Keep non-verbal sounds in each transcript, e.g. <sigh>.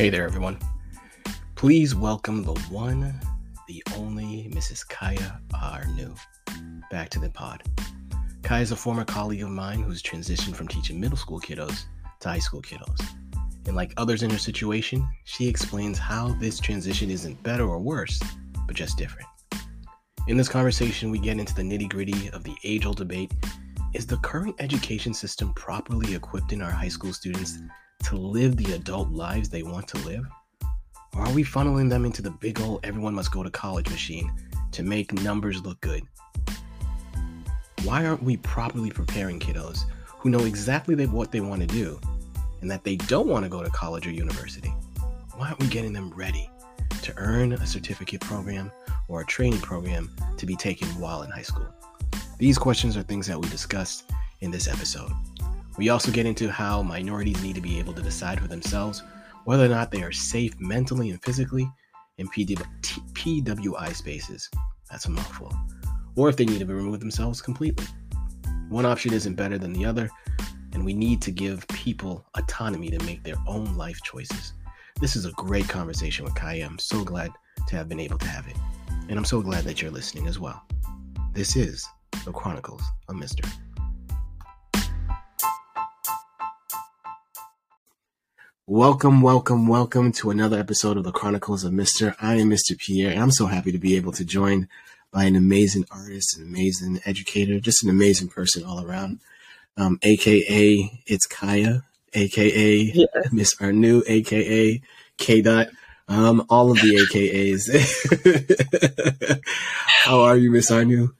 Hey there, everyone. Please welcome the one, the only Mrs. Kaya Arnoux back to the pod. Kaya is a former colleague of mine who's transitioned from teaching middle school kiddos to high school kiddos. And like others in her situation, she explains how this transition isn't better or worse, but just different. In this conversation, we get into the nitty gritty of the age old debate is the current education system properly equipping our high school students to live the adult lives they want to live? Or are we funneling them into the big old everyone must go to college machine to make numbers look good? Why aren't we properly preparing kiddos who know exactly what they want to do and that they don't want to go to college or university? Why aren't we getting them ready to earn a certificate program or a training program to be taken while in high school? These questions are things that we discussed in this episode. We also get into how minorities need to be able to decide for themselves whether or not they are safe mentally and physically in PWI spaces. That's a mouthful. Or if they need to remove themselves completely. One option isn't better than the other, and we need to give people autonomy to make their own life choices. This is a great conversation with Kaya. I'm so glad to have been able to have it. And I'm so glad that you're listening as well. This is the Chronicles of Mr. Welcome, welcome, welcome to another episode of the Chronicles of Mr. I am Mr. Pierre, and I'm so happy to be able to join by an amazing artist, an amazing educator, just an amazing person all around. Um, AKA it's Kaya, AKA yeah. <laughs> Miss Arnoux, AKA K Dot. Um, all of the AKAs. <laughs> How are you, Miss Arnoux?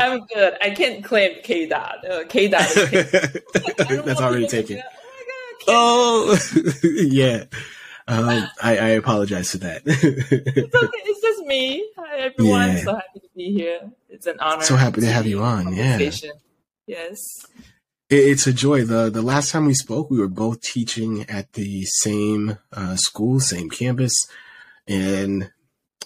I'm good. I can't claim K dot. Uh, K dot. <laughs> That's already taken. Oh <laughs> yeah. Um, I, I, apologize for that. it's okay. <laughs> It's just me. Hi, everyone. Yeah. So happy to be here. It's an honor. So happy to, to have you on. Yeah. Yes. It's a joy. the The last time we spoke, we were both teaching at the same uh, school, same campus, and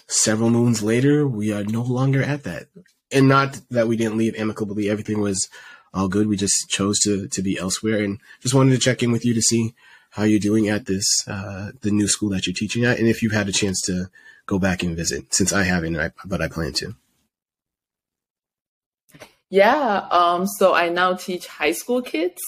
several moons later, we are no longer at that. And not that we didn't leave amicably; everything was all good. We just chose to to be elsewhere, and just wanted to check in with you to see how you're doing at this uh, the new school that you're teaching at, and if you've had a chance to go back and visit. Since I haven't, but I plan to. Yeah. Um, so I now teach high school kids.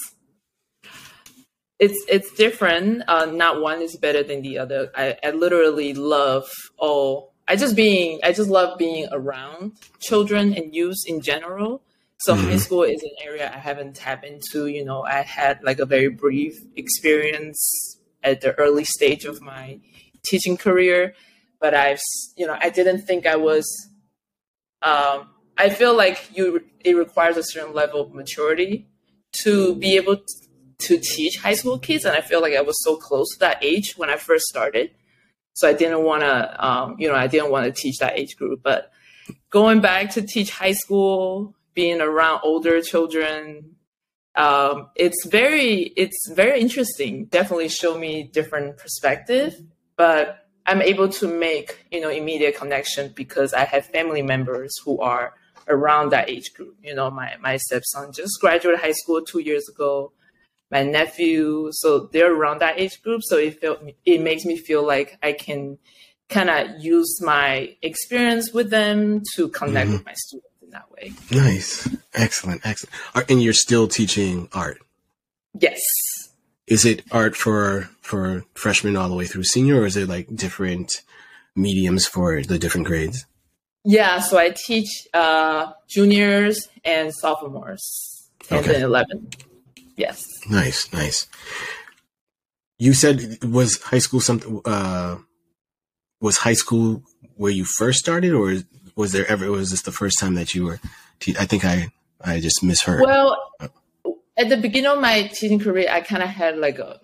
It's it's different. Uh, not one is better than the other. I, I literally love all. I just being. I just love being around children and youth in general. So mm-hmm. high school is an area I haven't tapped into. You know, I had like a very brief experience at the early stage of my teaching career, but I've you know I didn't think I was um, I feel like you it requires a certain level of maturity to be able to teach high school kids, and I feel like I was so close to that age when I first started. So I didn't want to, um, you know, I didn't want to teach that age group. But going back to teach high school, being around older children, um, it's very, it's very interesting. Definitely show me different perspective, but I'm able to make, you know, immediate connection because I have family members who are around that age group. You know, my my stepson just graduated high school two years ago. My nephew, so they're around that age group. So it felt it makes me feel like I can kind of use my experience with them to connect mm-hmm. with my students in that way. Nice, excellent, excellent. And you're still teaching art. Yes. Is it art for for freshmen all the way through senior, or is it like different mediums for the different grades? Yeah, so I teach uh, juniors and sophomores, 10th okay. and 11th. Yes. Nice, nice. You said was high school something? Uh, was high school where you first started, or was there ever? Was this the first time that you were? Te- I think I I just misheard. Well, at the beginning of my teaching career, I kind of had like a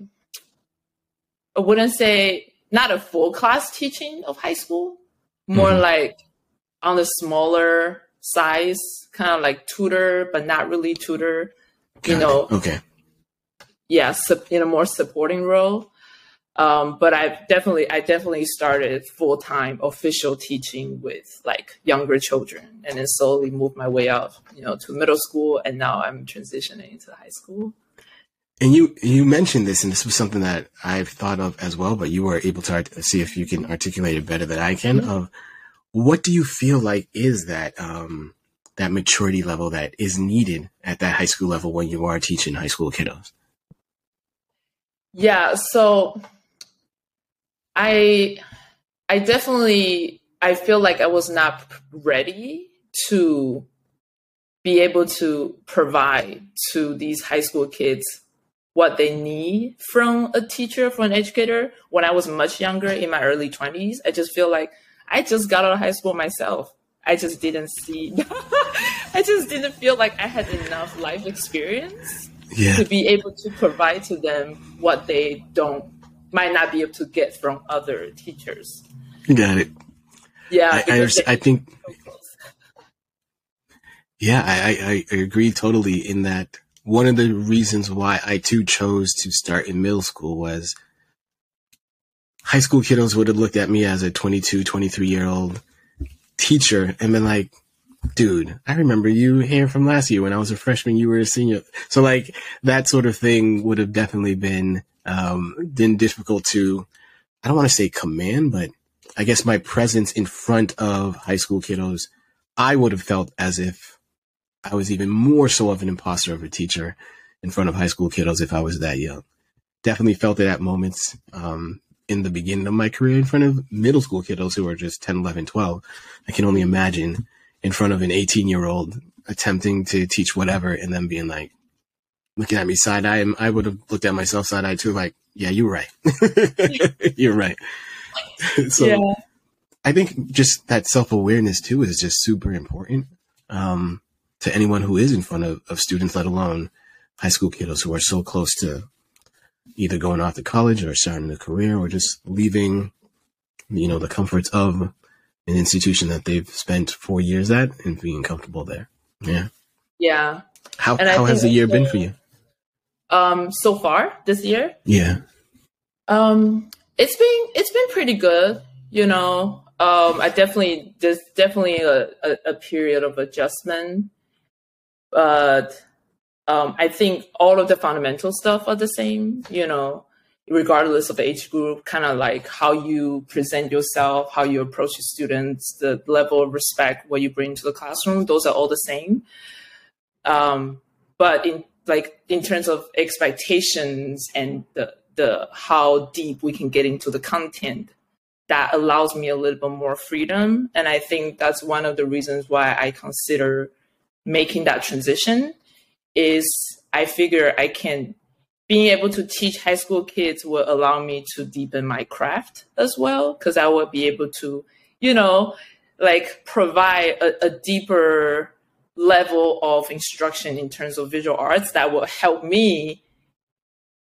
I wouldn't say not a full class teaching of high school, more mm-hmm. like on the smaller size, kind of like tutor, but not really tutor. Got you know, it. okay. Yeah, in a more supporting role. Um, but I've definitely, I definitely started full time official teaching with like younger children, and then slowly moved my way up, you know, to middle school, and now I'm transitioning into high school. And you you mentioned this, and this was something that I've thought of as well. But you were able to art- see if you can articulate it better than I can. Mm-hmm. Of what do you feel like is that um, that maturity level that is needed at that high school level when you are teaching high school kiddos? Yeah, so I I definitely I feel like I was not ready to be able to provide to these high school kids what they need from a teacher, from an educator. When I was much younger in my early 20s, I just feel like I just got out of high school myself. I just didn't see, <laughs> I just didn't feel like I had enough life experience yeah. to be able to provide to them what they don't, might not be able to get from other teachers. Got it. Yeah. I, I, I think, <laughs> yeah, I, I, I agree totally in that one of the reasons why I too chose to start in middle school was high school kiddos would have looked at me as a 22, 23 year old teacher and been like, dude, I remember you here from last year when I was a freshman, you were a senior. So like that sort of thing would have definitely been, um, been difficult to, I don't want to say command, but I guess my presence in front of high school kiddos, I would have felt as if I was even more so of an imposter of a teacher in front of high school kiddos if I was that young. Definitely felt it at moments. Um, in the beginning of my career in front of middle school kiddos who are just 10, 11, 12. I can only imagine in front of an 18 year old attempting to teach whatever and then being like, looking at me side eye. I would have looked at myself side eye too, like, yeah, <laughs> you're right. you're right. <laughs> so yeah. I think just that self awareness too is just super important um, to anyone who is in front of, of students, let alone high school kiddos who are so close to either going off to college or starting a career or just leaving, you know, the comforts of an institution that they've spent four years at and being comfortable there. Yeah. Yeah. How how has the year been for you? Um, so far this year. Yeah. Um, it's been it's been pretty good. You know, um, I definitely there's definitely a, a, a period of adjustment, but um, I think all of the fundamental stuff are the same, you know, regardless of age group, kind of like how you present yourself, how you approach your students, the level of respect, what you bring to the classroom, those are all the same. Um, but in like in terms of expectations and the the how deep we can get into the content, that allows me a little bit more freedom. And I think that's one of the reasons why I consider making that transition is I figure I can being able to teach high school kids will allow me to deepen my craft as well because I will be able to, you know, like provide a, a, deeper level of instruction in terms of visual arts that will help me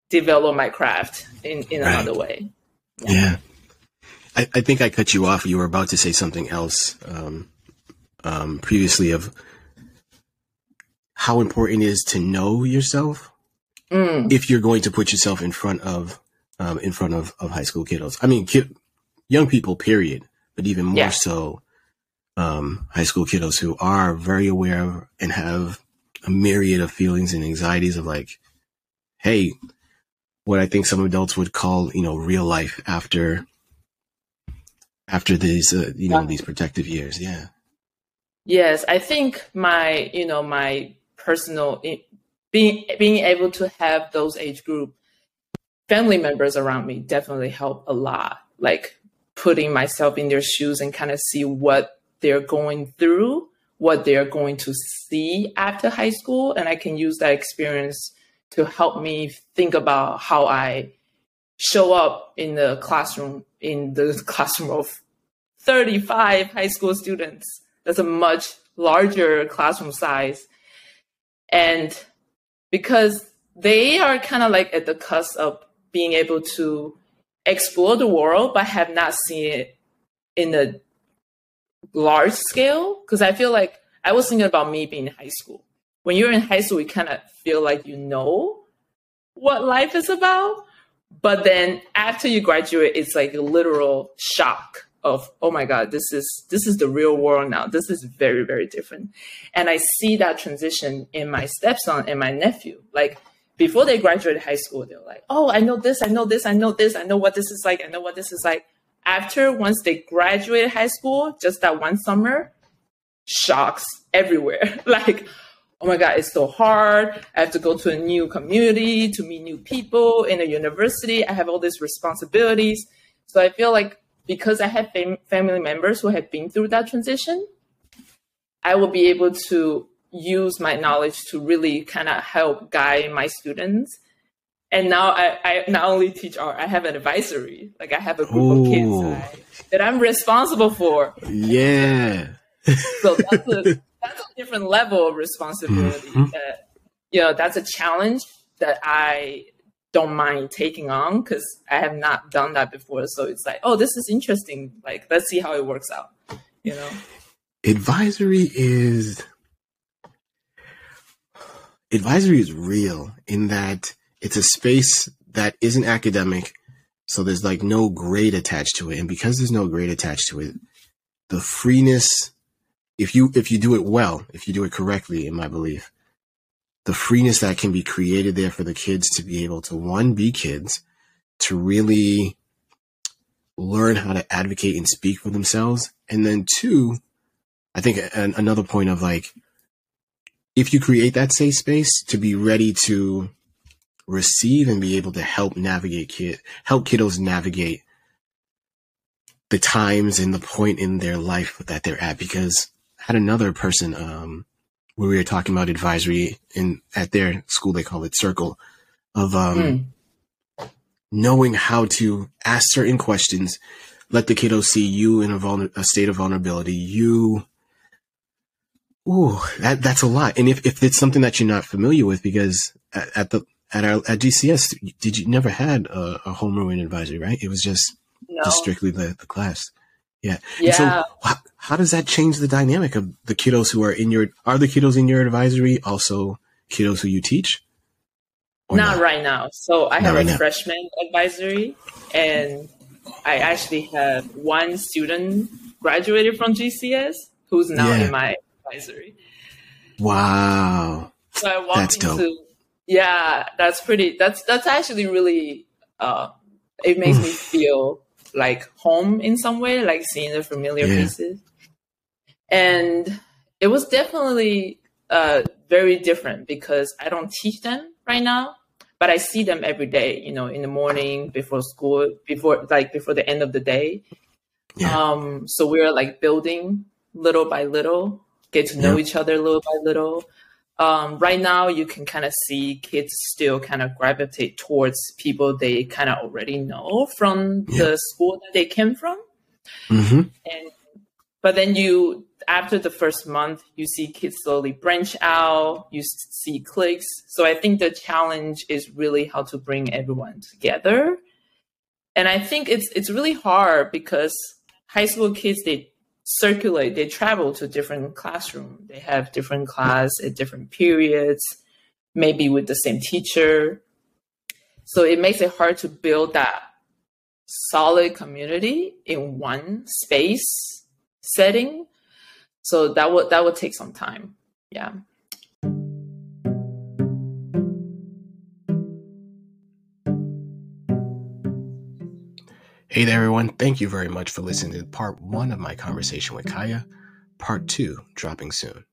develop my craft in, in right. another way. Yeah. yeah. I, I, think I cut you off. You were about to say something else um, um, previously of how important it is to know yourself mm. if you're going to put yourself in front of um, in front of, of high school kiddos. I mean, kid, young people, period, but even more yeah. so um, high school kiddos who are very aware of and have a myriad of feelings and anxieties of like, hey, what I think some adults would call, you know, real life after after these, uh, you know, yeah. these protective years. Yeah. Yes, I think my, you know, my personal being being able to have those age group family members around me definitely help a lot like putting myself in their shoes and kind of see what they're going through what they're going to see after high school and i can use that experience to help me think about how i show up in the classroom in the <laughs> classroom of 35 high school students. That's a much larger classroom size. And because they are kind of like at the cusp of being able to explore the world, but have not seen it in a large scale. Because I feel like I was thinking about me being in high school. When you're in high school, you kind of feel like you know what life is about. But then after you graduate, it's like a literal shock of oh my god this is this is the real world now this is very very different and i see that transition in my stepson and my nephew like before they graduated high school, they're like, oh, I know this, I know this, I know this, I know what this is like, I know what this is like. After once they graduated high school, just that one summer, shocks everywhere. <laughs> like, oh my God, it's so hard. I have to go to a new community to meet new people in a university. I have all these responsibilities. So I feel like because I have fam- family members who have been through that transition, I will be able to use my knowledge to really kind of help guide my students. And now I, I not only teach art, I have an advisory. Like I have a group Ooh. of kids I, that I'm responsible for. Yeah. so that's a, that's a different level of responsibility. Mm-hmm. That you know, that's a challenge that I don't mind taking on because I have not done that before. So it's like, oh, this is interesting. Like, let's see how it works out. You know, advisory is advisory is real in that it's a space that isn't academic. So there's like no grade attached to it. And because there's no grade attached to it, the freeness, if you, if you do it well, if you do it correctly, in my belief, the freeness that can be created there for the kids to be able to one, be kids, to really learn how to advocate and speak for themselves. And then two, I think another point of like, if you create that safe space to be ready to receive and be able to help navigate kid help kiddos navigate the times and the point in their life that they're at because I had another person um where we were talking about advisory in at their school they call it circle of um mm. knowing how to ask certain questions let the kiddos see you in a, vulner- a state of vulnerability you Ooh, that that's a lot. And if, if it's something that you're not familiar with, because at, at the at our at GCS, did you never had a, a homeroom advisory, right? It was just no. just strictly the, the class. Yeah. Yeah. And so how, how does that change the dynamic of the kiddos who are in your are the kiddos in your advisory also kiddos who you teach? Not, not, right now. So I not have right a now. freshman advisory and I actually have one student graduated from GCS who's now yeah. in my advisory. Wow. So I walked that's into dope. Yeah, that's pretty that's that's actually really uh it makes me feel like home in some way, like seeing the familiar yeah. faces. And it was definitely uh very different because I don't teach them right now, but I see them every day, you know, in the morning before school, before like before the end of the day. Yeah. Um so we're like building little by little get to know each other little by little. Um, right now, you can kind of see kids still kind of gravitate towards people they kind of already know from the school that they came from. Mm-hmm. And but then you, after the first month, you see kids slowly branch out. You see cliques. So I think the challenge is really how to bring everyone together. And I think it's it's really hard because high school kids they circulate they travel to different classroom. They have different class at different periods maybe with the same teacher. So it makes it hard to build that solid community in one space setting. So that would that would take some time. Yeah Hey there, everyone. Thank you very much for listening to part one of my conversation with Kaya. Part two dropping soon.